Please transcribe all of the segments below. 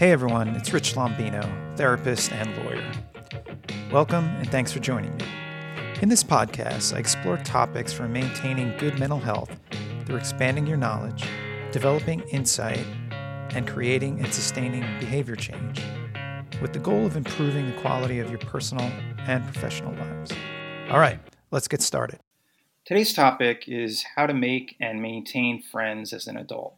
Hey everyone, it's Rich Lombino, therapist and lawyer. Welcome and thanks for joining me. In this podcast, I explore topics for maintaining good mental health through expanding your knowledge, developing insight, and creating and sustaining behavior change, with the goal of improving the quality of your personal and professional lives. All right, let's get started. Today's topic is how to make and maintain friends as an adult.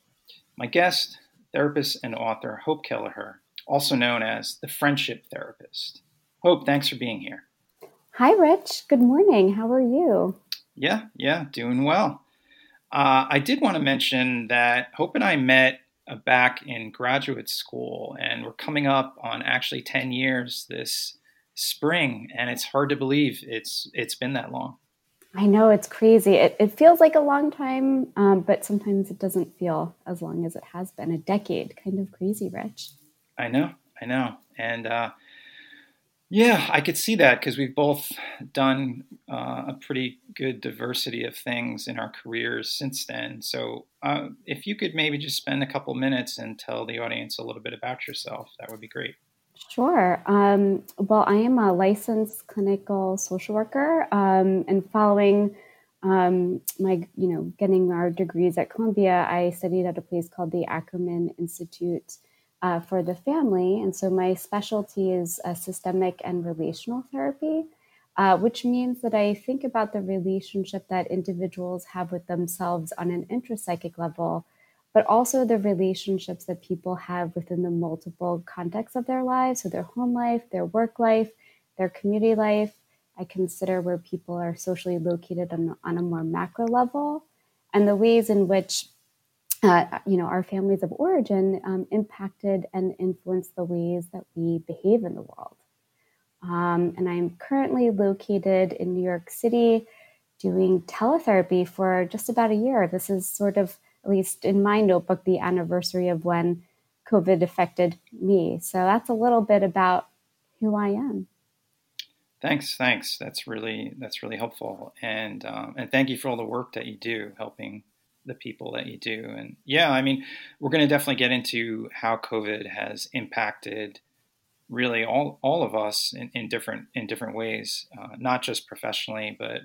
My guest therapist and author Hope Kelaher, also known as the Friendship Therapist. Hope, thanks for being here. Hi, Rich. Good morning. How are you? Yeah, yeah, doing well. Uh, I did want to mention that Hope and I met uh, back in graduate school, and we're coming up on actually 10 years this spring, and it's hard to believe it's it's been that long. I know it's crazy. It, it feels like a long time, um, but sometimes it doesn't feel as long as it has been. A decade, kind of crazy, Rich. I know, I know, and uh, yeah, I could see that because we've both done uh, a pretty good diversity of things in our careers since then. So, uh, if you could maybe just spend a couple minutes and tell the audience a little bit about yourself, that would be great. Sure. Um, well, I am a licensed clinical social worker, um, and following um, my, you know, getting our degrees at Columbia, I studied at a place called the Ackerman Institute uh, for the Family, and so my specialty is uh, systemic and relational therapy, uh, which means that I think about the relationship that individuals have with themselves on an intrapsychic level but also the relationships that people have within the multiple contexts of their lives. So, their home life, their work life, their community life. I consider where people are socially located on, on a more macro level, and the ways in which uh, you know our families of origin um, impacted and influenced the ways that we behave in the world. Um, and I'm currently located in New York City doing teletherapy for just about a year. This is sort of at least in my notebook, the anniversary of when COVID affected me. So that's a little bit about who I am. Thanks, thanks. That's really that's really helpful, and um, and thank you for all the work that you do, helping the people that you do. And yeah, I mean, we're going to definitely get into how COVID has impacted really all all of us in, in different in different ways, uh, not just professionally, but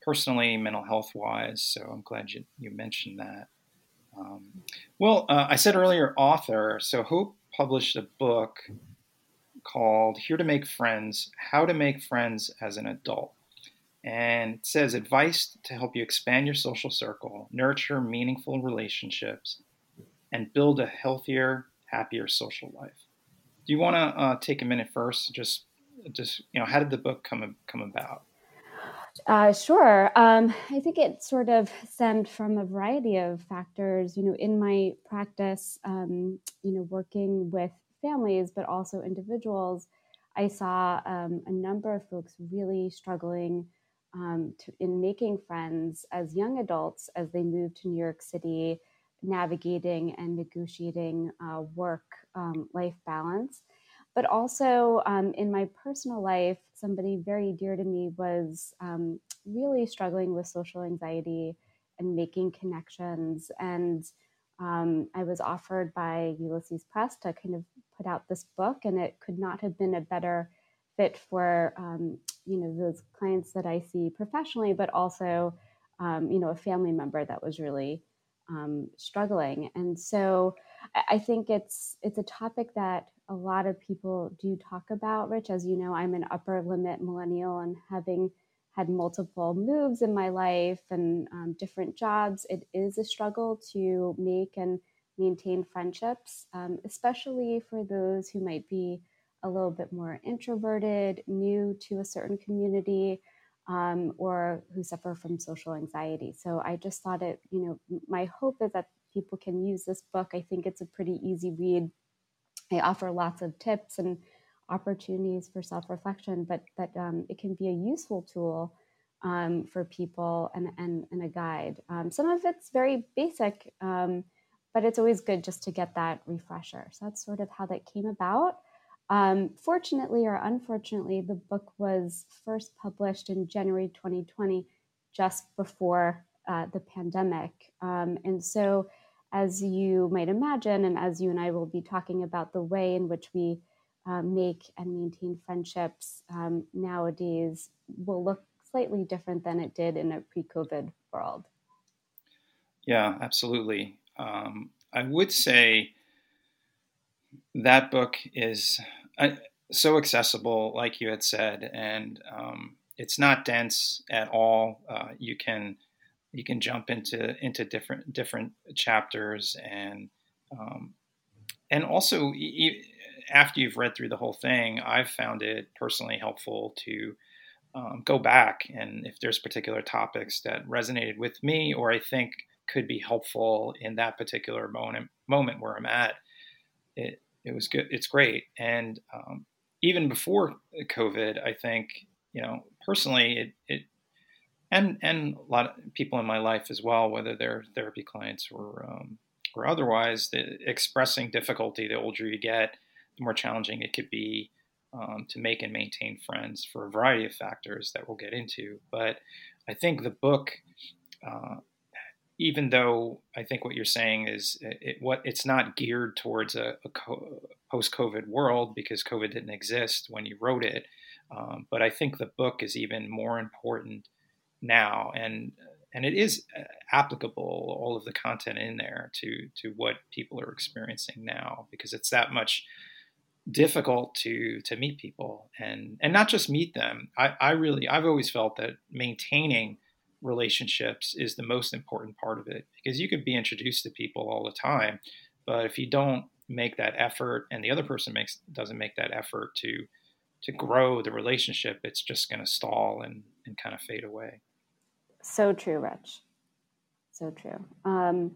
personally, mental health wise. So I'm glad you you mentioned that. Um, well, uh, I said earlier, author. So Hope published a book called Here to Make Friends How to Make Friends as an Adult. And it says advice to help you expand your social circle, nurture meaningful relationships, and build a healthier, happier social life. Do you want to uh, take a minute first? Just, just you know, how did the book come come about? Uh, sure. Um, I think it sort of stemmed from a variety of factors. You know, in my practice, um, you know, working with families, but also individuals, I saw um, a number of folks really struggling um, to, in making friends as young adults as they moved to New York City, navigating and negotiating uh, work um, life balance but also um, in my personal life, somebody very dear to me was um, really struggling with social anxiety and making connections. And um, I was offered by Ulysses Press to kind of put out this book, and it could not have been a better fit for um, you know those clients that I see professionally, but also um, you know a family member that was really um, struggling. And so I think it's it's a topic that a lot of people do talk about, Rich. As you know, I'm an upper limit millennial and having had multiple moves in my life and um, different jobs, it is a struggle to make and maintain friendships, um, especially for those who might be a little bit more introverted, new to a certain community, um, or who suffer from social anxiety. So I just thought it, you know, my hope is that people can use this book. I think it's a pretty easy read I offer lots of tips and opportunities for self reflection, but that um, it can be a useful tool um, for people and, and, and a guide. Um, some of it's very basic, um, but it's always good just to get that refresher. So that's sort of how that came about. Um, fortunately or unfortunately, the book was first published in January 2020, just before uh, the pandemic. Um, and so as you might imagine, and as you and I will be talking about, the way in which we uh, make and maintain friendships um, nowadays will look slightly different than it did in a pre COVID world. Yeah, absolutely. Um, I would say that book is uh, so accessible, like you had said, and um, it's not dense at all. Uh, you can you can jump into into different different chapters and um, and also e- after you've read through the whole thing, I've found it personally helpful to um, go back and if there's particular topics that resonated with me or I think could be helpful in that particular moment moment where I'm at, it it was good. It's great. And um, even before COVID, I think you know personally it, it and and a lot of people in my life as well, whether they're therapy clients or um, or otherwise, the, expressing difficulty the older you get, the more challenging it could be um, to make and maintain friends for a variety of factors that we'll get into. But I think the book, uh, even though I think what you're saying is it, what it's not geared towards a, a co- post-COVID world because COVID didn't exist when you wrote it. Um, but I think the book is even more important now, and and it is uh, applicable all of the content in there to to what people are experiencing now because it's that much difficult to to meet people and and not just meet them. I i really i've always felt that maintaining relationships is the most important part of it because you could be introduced to people all the time but if you don't make that effort and the other person makes doesn't make that effort to to grow the relationship it's just going to stall and and kind of fade away so true rich so true um,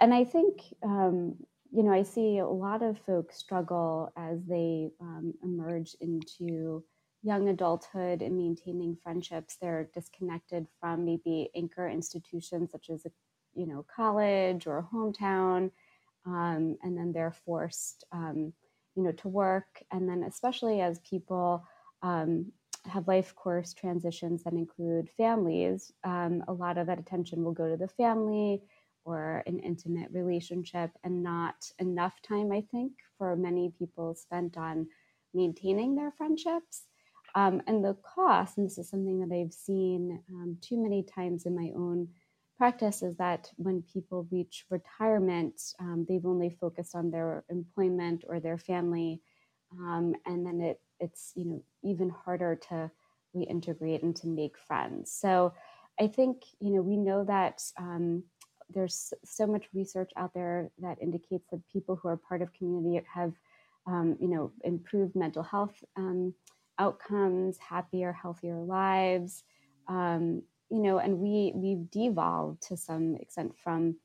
and i think um, you know, I see a lot of folks struggle as they um, emerge into young adulthood and maintaining friendships. They're disconnected from maybe anchor institutions such as, a, you know, college or hometown, um, and then they're forced, um, you know, to work. And then, especially as people um, have life course transitions that include families, um, a lot of that attention will go to the family or an intimate relationship and not enough time, I think, for many people spent on maintaining their friendships. Um, and the cost, and this is something that I've seen um, too many times in my own practice, is that when people reach retirement, um, they've only focused on their employment or their family, um, and then it it's you know even harder to reintegrate and to make friends. So I think you know we know that um, there's so much research out there that indicates that people who are part of community have, um, you know, improved mental health um, outcomes, happier, healthier lives. Um, you know, and we we've devolved to some extent from,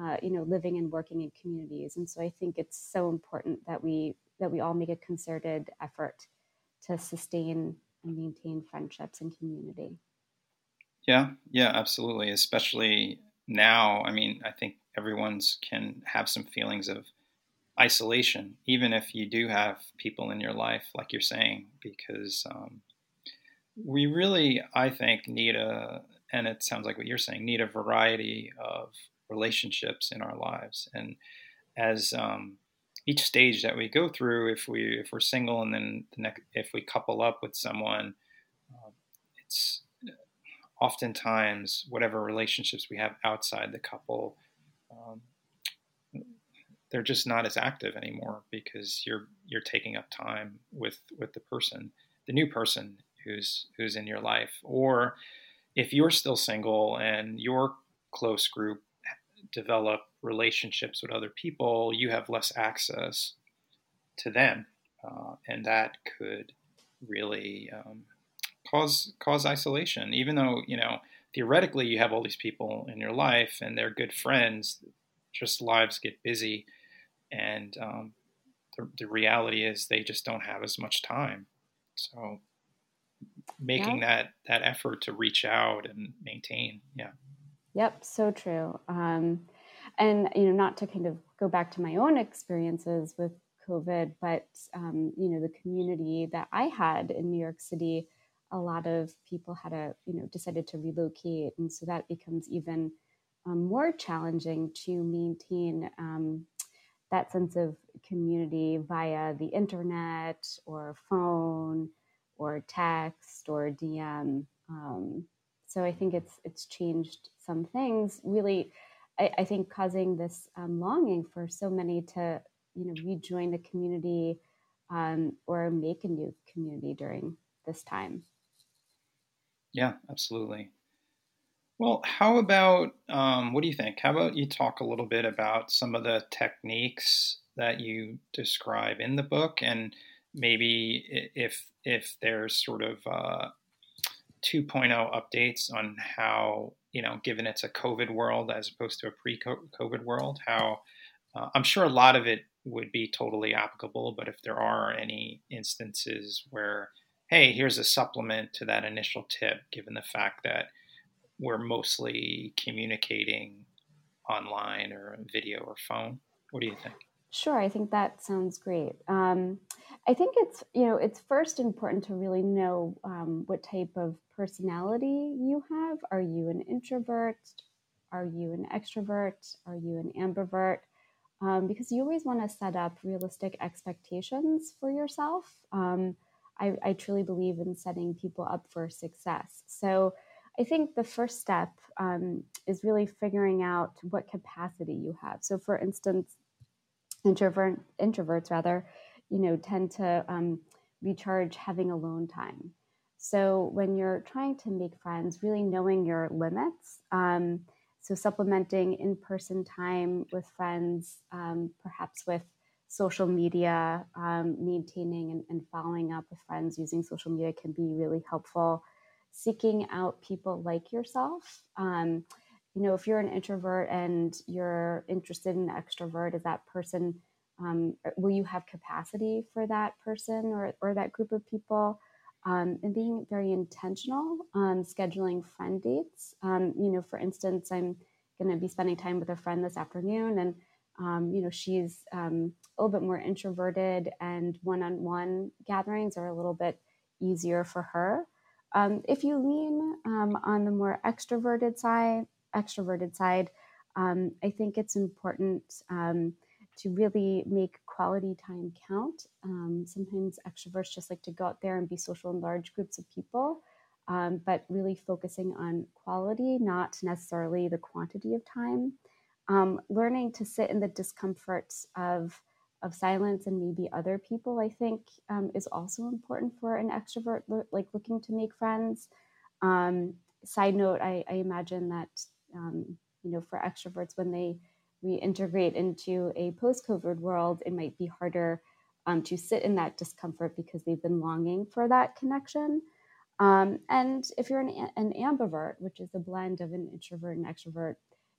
uh, you know, living and working in communities. And so I think it's so important that we that we all make a concerted effort to sustain and maintain friendships and community. Yeah, yeah, absolutely. Especially now, I mean, I think everyone's can have some feelings of isolation, even if you do have people in your life, like you're saying, because um, we really, I think, need a, and it sounds like what you're saying, need a variety of relationships in our lives. And as um, each stage that we go through, if we if we're single and then the next, if we couple up with someone, uh, it's oftentimes whatever relationships we have outside the couple um, they're just not as active anymore because you're you're taking up time with with the person the new person who's who's in your life. Or if you're still single and your close group develop relationships with other people you have less access to them uh, and that could really um, cause cause isolation. Even though you know theoretically you have all these people in your life and they're good friends, just lives get busy, and um, the, the, reality is they just don't have as much time. So making yeah. that that effort to reach out and maintain, yeah. Yep, so true. Um, and you know, not to kind of go back to my own experiences with COVID, but um, you know, the community that I had in New York City a lot of people had a you know decided to relocate and so that becomes even um, more challenging to maintain um, that sense of community via the internet or phone or text or DM. Um, so I think it's it's changed some things. Really, I, I think causing this um, longing for so many to you know rejoin the community um, or make a new community during this time. Yeah, absolutely. Well, how about um, what do you think? How about you talk a little bit about some of the techniques that you describe in the book, and maybe if if there's sort of uh, 2.0 updates on how you know, given it's a COVID world as opposed to a pre-COVID world, how uh, I'm sure a lot of it would be totally applicable, but if there are any instances where, hey, here's a supplement to that initial tip, given the fact that we're mostly communicating online or video or phone. What do you think? Sure, I think that sounds great. Um, I think it's you know it's first important to really know um, what type of personality you have. Are you an introvert? Are you an extrovert? Are you an ambivert? Um, because you always want to set up realistic expectations for yourself. Um, I, I, truly believe in setting people up for success. So I think the first step um, is really figuring out what capacity you have. So, for instance, introvert introverts rather, you know, tend to um, recharge having alone time. So when you're trying to make friends, really knowing your limits. Um, so supplementing in-person time with friends, um, perhaps with social media, um, maintaining and, and, following up with friends using social media can be really helpful seeking out people like yourself. Um, you know, if you're an introvert and you're interested in extrovert, is that person, um, will you have capacity for that person or, or that group of people? Um, and being very intentional on scheduling friend dates. Um, you know, for instance, I'm going to be spending time with a friend this afternoon, and um, you know, she's um, a little bit more introverted, and one-on-one gatherings are a little bit easier for her. Um, if you lean um, on the more extroverted side, extroverted side, um, I think it's important um, to really make quality time count. Um, sometimes extroverts just like to go out there and be social in large groups of people, um, but really focusing on quality, not necessarily the quantity of time. learning to sit in the discomforts of of silence and maybe other people, I think um, is also important for an extrovert, like looking to make friends. Um, side note, I, I, imagine that, um, you know, for extroverts, when they reintegrate into a post-COVID world, it might be harder um, to sit in that discomfort because they've been longing for that connection. Um, and if you're an, an ambivert, which is a blend of an introvert and extrovert,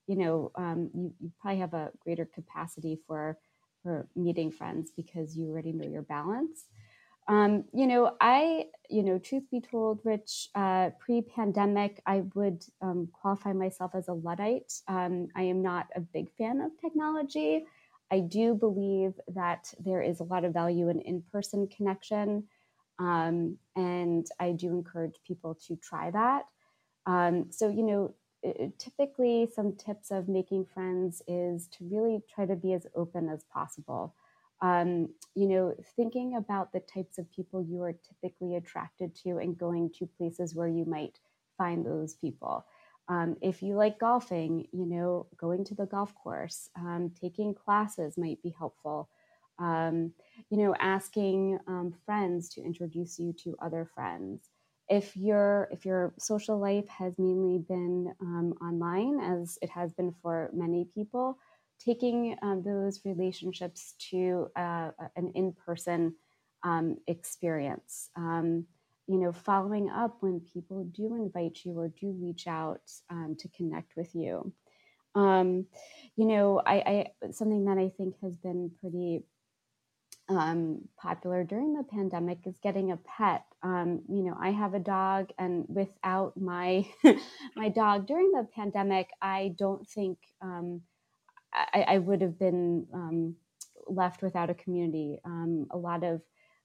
you know, um, you, you probably have a greater capacity for for meeting friends because you already know your balance. Um, you know, I, you know, truth be told, Rich, uh, pre pandemic, I would um, qualify myself as a Luddite. Um, I am not a big fan of technology. I do believe that there is a lot of value in in person connection. Um, and I do encourage people to try that. Um, so, you know, typically some tips of making friends is to really try to be as open as possible um, you know thinking about the types of people you are typically attracted to and going to places where you might find those people. Um, if you like golfing you know going to the golf course um, taking classes might be helpful. Um, you know asking um, friends to introduce you to other friends. If your if your social life has mainly been um, online as it has been for many people taking um, those relationships to uh, an in-person um, experience um, you know following up when people do invite you or do reach out um, to connect with you um, you know I, I something that i think has been pretty um, popular during the pandemic is getting a pet. You know, I have a dog, and without my my dog during the pandemic, I don't think I, I, would have been um, left without a community. Um, a lot of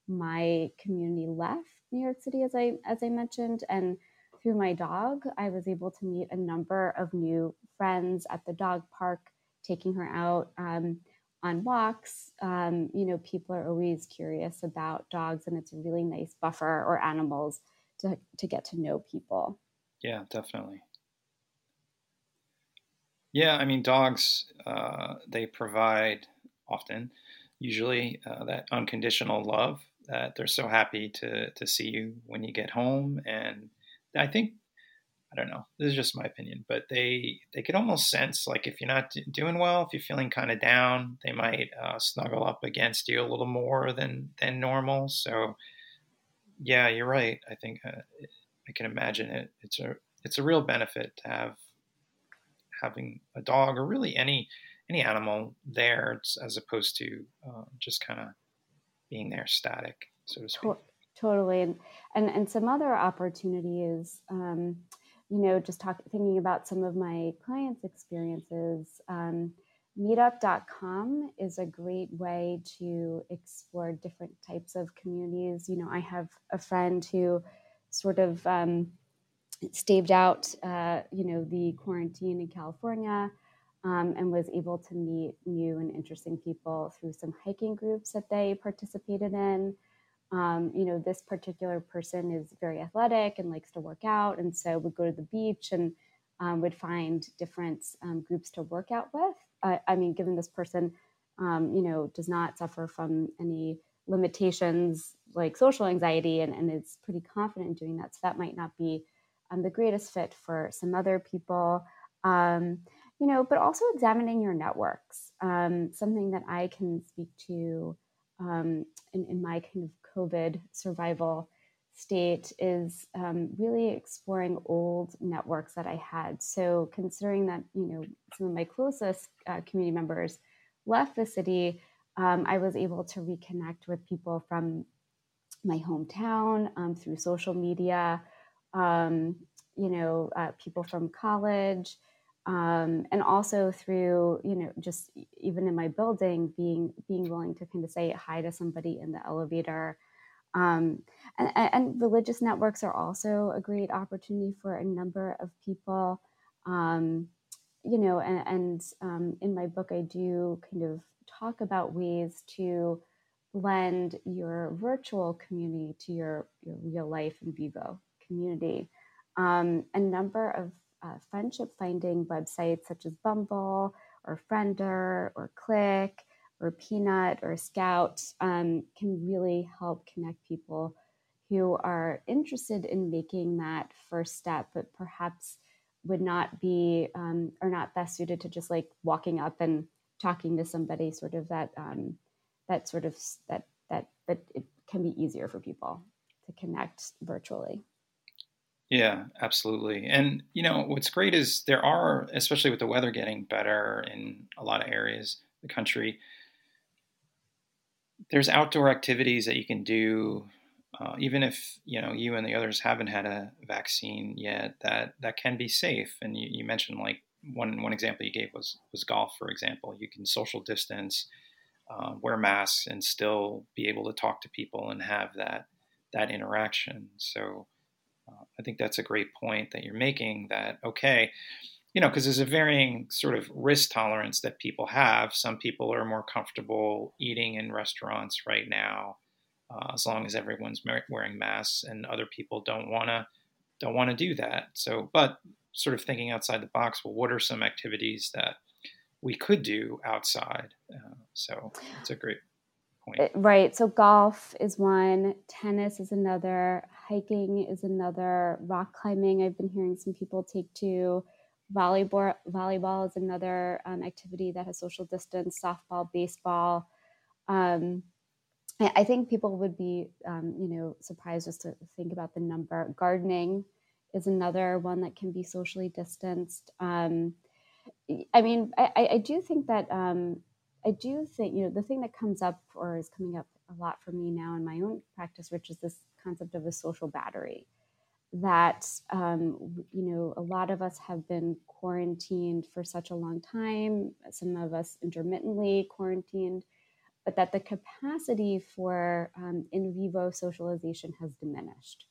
my community left New York City, as I as I mentioned, and through my dog, I was able to meet a number of new friends at the dog park, taking her out um, on walks. Um, you know, people are always curious about dogs, and it's a really nice buffer or animals to, to get to know people. Yeah, definitely. Yeah, I mean, dogs, uh, they provide often, usually, uh, that unconditional love that they're so happy to, to see you when you get home. And I think, I don't know, this is just my opinion, but they, they could almost sense like if you're not doing well, if you're feeling kind of down, they might uh, snuggle up against you a little more than, than normal. So, yeah, you're right. I think uh, I can imagine it. It's a, it's a real benefit to have having a dog or really any any animal there as opposed to uh, just kind of being there static, so to speak. Totally, and and, and some other opportunities. Um, you know, just talk, thinking about some of my clients' experiences. Um, meetup.com is a great way to explore different types of communities. You know, I have a friend who sort of um, staved out, uh, you know, the quarantine in California, um, and was able to meet new and interesting people through some hiking groups that they participated in. Um, you know, this particular person is very athletic and likes to work out, and so would go to the beach and um, would find different um, groups to work out with. Uh, I mean, given this person, um, you know, does not suffer from any limitations like social anxiety and, and is pretty confident in doing that, so that might not be um, the greatest fit for some other people. Um, you know, but also examining your networks. Um, something that I can speak to um, in, in, my kind of COVID survival state is um, really exploring old networks that I had. So considering that you know some of my closest uh, community members left the city, um, I was able to reconnect with people from my hometown um, through social media um, you know, uh, people from college, um, and also through, you know, just even in my building, being being willing to kind of say hi to somebody in the elevator. Um, and, and, religious networks are also a great opportunity for a number of people. Um, you know, and, and um, in my book, I do kind of talk about ways to blend your virtual community to your, your real life in vivo community. Um, a number of uh, friendship finding websites such as Bumble or Friender or Click or Peanut or Scout um, can really help connect people who are interested in making that first step, but perhaps would not be um, or not best suited to just like walking up and talking to somebody. Sort of that um, that sort of that that but it can be easier for people to connect virtually. Yeah, absolutely. And you know, what's great is there are, especially with the weather getting better in a lot of areas of the country, there's outdoor activities that you can do, uh, even if you know you and the others haven't had a vaccine yet. That that can be safe. And you, you mentioned like one one example you gave was was golf, for example. You can social distance, uh, wear masks, and still be able to talk to people and have that that interaction. So I think that's a great point that you're making that, okay, you know, because there's a varying sort of risk tolerance that people have. Some people are more comfortable eating in restaurants right now, uh, as long as everyone's wearing masks, and other people don't want to don't want to do that. So, but sort of thinking outside the box, well, what are some activities that we could do outside? Uh, so, it's a great point. Right. So golf is one, tennis is another, hiking is another, rock climbing. I've been hearing some people take to. Volleyball, volleyball is another um, activity that has social distance. Softball, baseball. Um, I think people would be, um, you know, surprised just to think about the number. Gardening is another one that can be socially distanced. Um, I mean, I, I, do think that um, I do think, you know, the thing that comes up or is coming up a lot for me now in my own practice, which is this concept of a social battery. That, um, you know, a lot of us have been quarantined for such a long time, some of us intermittently quarantined, but that the capacity for um, in vivo socialization has diminished.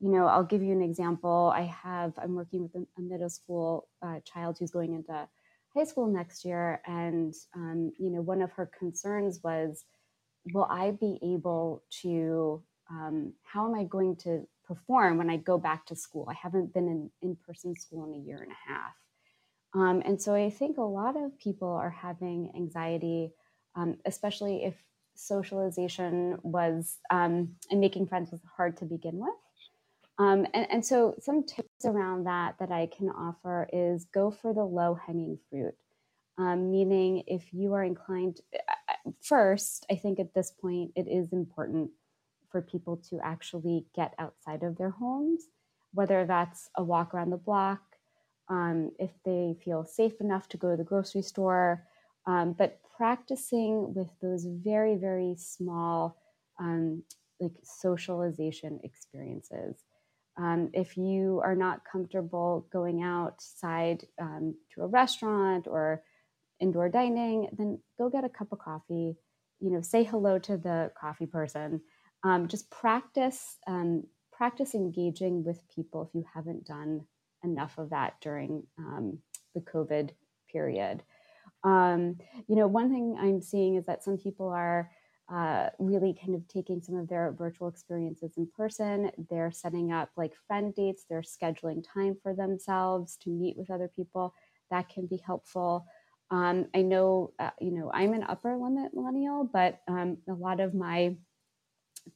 you know, I'll give you an example. I have, I'm working with a, middle school uh, child who's going into high school next year. And, um, you know, one of her concerns was, will I be able to, um, how am I going to perform when I go back to school? I haven't been in in person school in a year and a half. Um, and so I think a lot of people are having anxiety, um, especially if socialization was um, and making friends was hard to begin with. Um, and, and so some tips around that that I can offer is go for the low hanging fruit. Um, meaning, if you are inclined, uh, first, I think at this point it is important for people to actually get outside of their homes, whether that's a walk around the block, um, if they feel safe enough to go to the grocery store, um, but practicing with those very, very small um, like socialization experiences. Um, if you are not comfortable going outside um, to a restaurant or indoor dining, then go get a cup of coffee. You know, say hello to the coffee person. Um, just practice practice engaging with people if you haven't done enough of that during um, the COVID period. Um, you know, one thing I'm seeing is that some people are uh, really kind of taking some of their virtual experiences in person. They're setting up like friend dates, they're scheduling time for themselves to meet with other people. That can be helpful. Um, I know, uh, you know, I'm an upper limit millennial, but um, a lot of my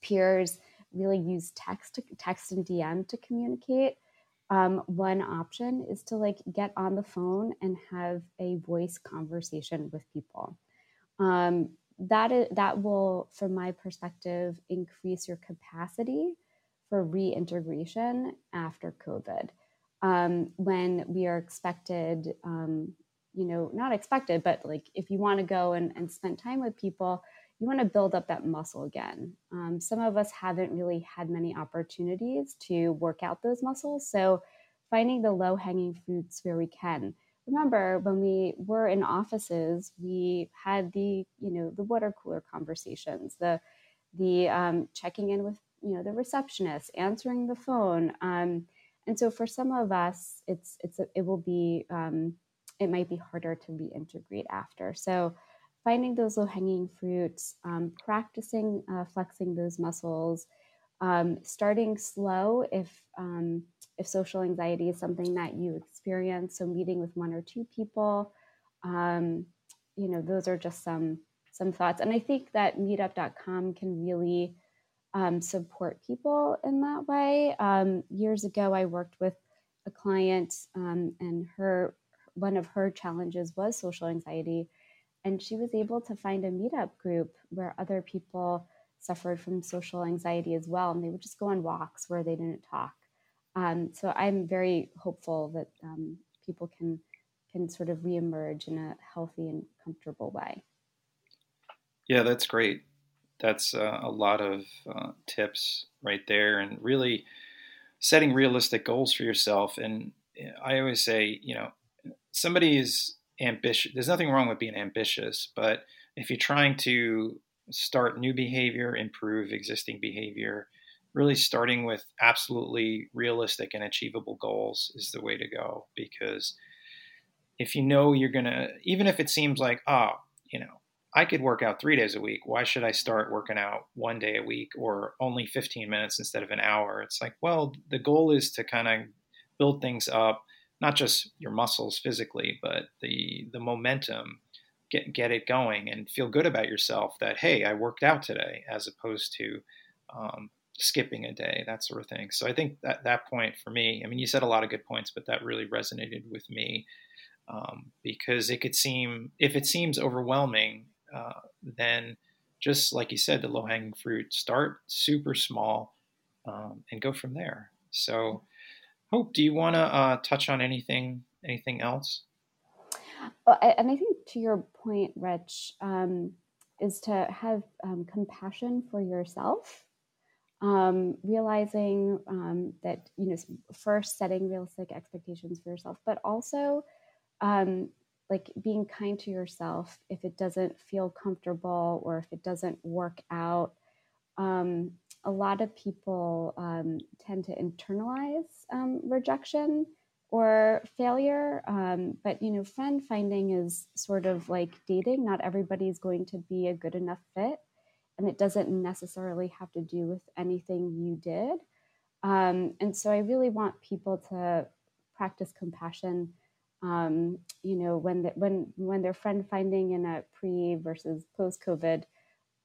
peers really use text, text and DM to communicate um, one option is to like get on the phone and have a voice conversation with people. Um, that is that will, from my perspective, increase your capacity for reintegration after COVID. Um, when we are expected, um, you know, not expected, but like if you want to go and, and spend time with people, you want to build up that muscle again. Um, some of us haven't really had many opportunities to work out those muscles. So finding the low hanging fruits where we can. Remember, when we were in offices, we had the, you know, the water cooler conversations, the, the um, checking in with, you know, the receptionist, answering the phone. Um, and so for some of us, it's, it's, a, it will be, um, it might be harder to reintegrate after. So finding those low hanging fruits, um, practicing uh, flexing those muscles, um, starting slow if um, if social anxiety is something that you experience. So meeting with one or two people, um, you know, those are just some some thoughts. And I think that Meetup.com can really um, support people in that way. Um, years ago, I worked with a client, and her one of her challenges was social anxiety and she was able to find a meetup group where other people suffered from social anxiety as well. And they would just go on walks where they didn't talk. Um, so I'm very hopeful that um, people can can sort of reemerge in a healthy and comfortable way. Yeah, that's great. That's uh, a lot of uh, tips right there, and really setting realistic goals for yourself. And I always say, you know, somebody is ambitious. There's nothing wrong with being ambitious, but if you're trying to start new behavior, improve existing behavior, really starting with absolutely realistic and achievable goals is the way to go because if you know you're going to even if it seems like oh you know i could work out three days a week why should i start working out one day a week or only 15 minutes instead of an hour it's like well the goal is to kind of build things up not just your muscles physically, but the the momentum, get get it going, and feel good about yourself. That hey, I worked out today, as opposed to um, skipping a day, that sort of thing. So I think that that point for me, I mean, you said a lot of good points, but that really resonated with me um, because it could seem if it seems overwhelming, uh, then just like you said, the low hanging fruit, start super small um, and go from there. So Hope, do you want to uh, touch on anything anything else? Well, and I think to your point, Rich, um, is to have um, compassion for yourself, um, realizing um, that you know first setting realistic expectations for yourself, but also um, like being kind to yourself if it doesn't feel comfortable or if it doesn't work out um, a lot of people um, tend to internalize um, rejection or failure. But you know, friend finding is sort of like dating. Not everybody is going to be a good enough fit, and it doesn't necessarily have to do with anything you did. Um, and so, I really want people to practice compassion. Um, you know, when the, when when they're friend finding in a pre versus post COVID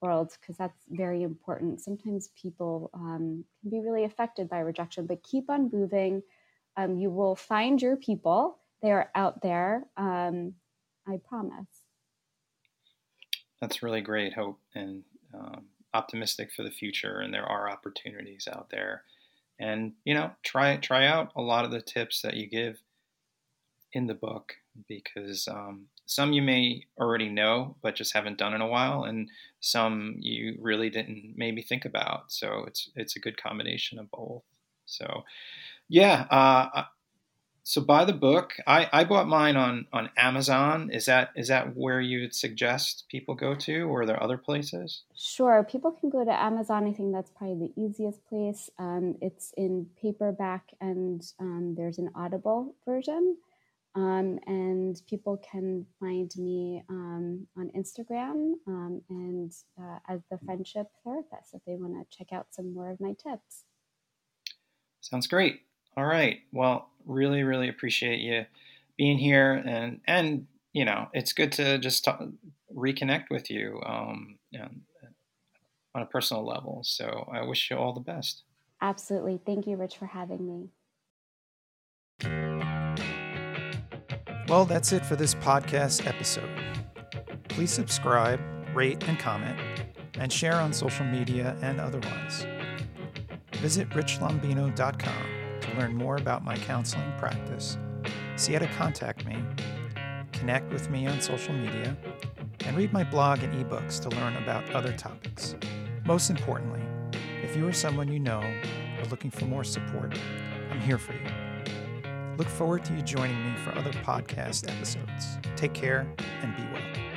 world, because that's very important. Sometimes people um, can be really affected by rejection, but keep on moving um, you will find your people. They are out there. Um, I promise. That's really great hope and um, optimistic for the future. And there are opportunities out there. And you know, try try out a lot of the tips that you give in the book because um, some you may already know but just haven't done in a while, and some you really didn't maybe think about. So it's it's a good combination of both. So yeah. Uh, so buy the book. I, I bought mine on, on Amazon. Is that is that where you would suggest people go to, or are there other places? Sure, people can go to Amazon. I think that's probably the easiest place. Um, it's in paperback, and um, there's an Audible version. Um, and people can find me um, on Instagram um, and uh, as the friendship therapist if they want to check out some more of my tips. Sounds great. All right. Well, really, really appreciate you being here, and and you know, it's good to just talk, reconnect with you, um, you know, on a personal level. So I wish you all the best. Absolutely. Thank you, Rich, for having me. Well, that's it for this podcast episode. Please subscribe, rate, and comment, and share on social media and otherwise. Visit richlombino.com to learn more about my counseling practice, see how to contact me, connect with me on social media, and read my blog and ebooks to learn about other topics. Most importantly, if you or someone you know are looking for more support, I'm here for you. Look forward to you joining me for other podcast episodes. Take care and be well.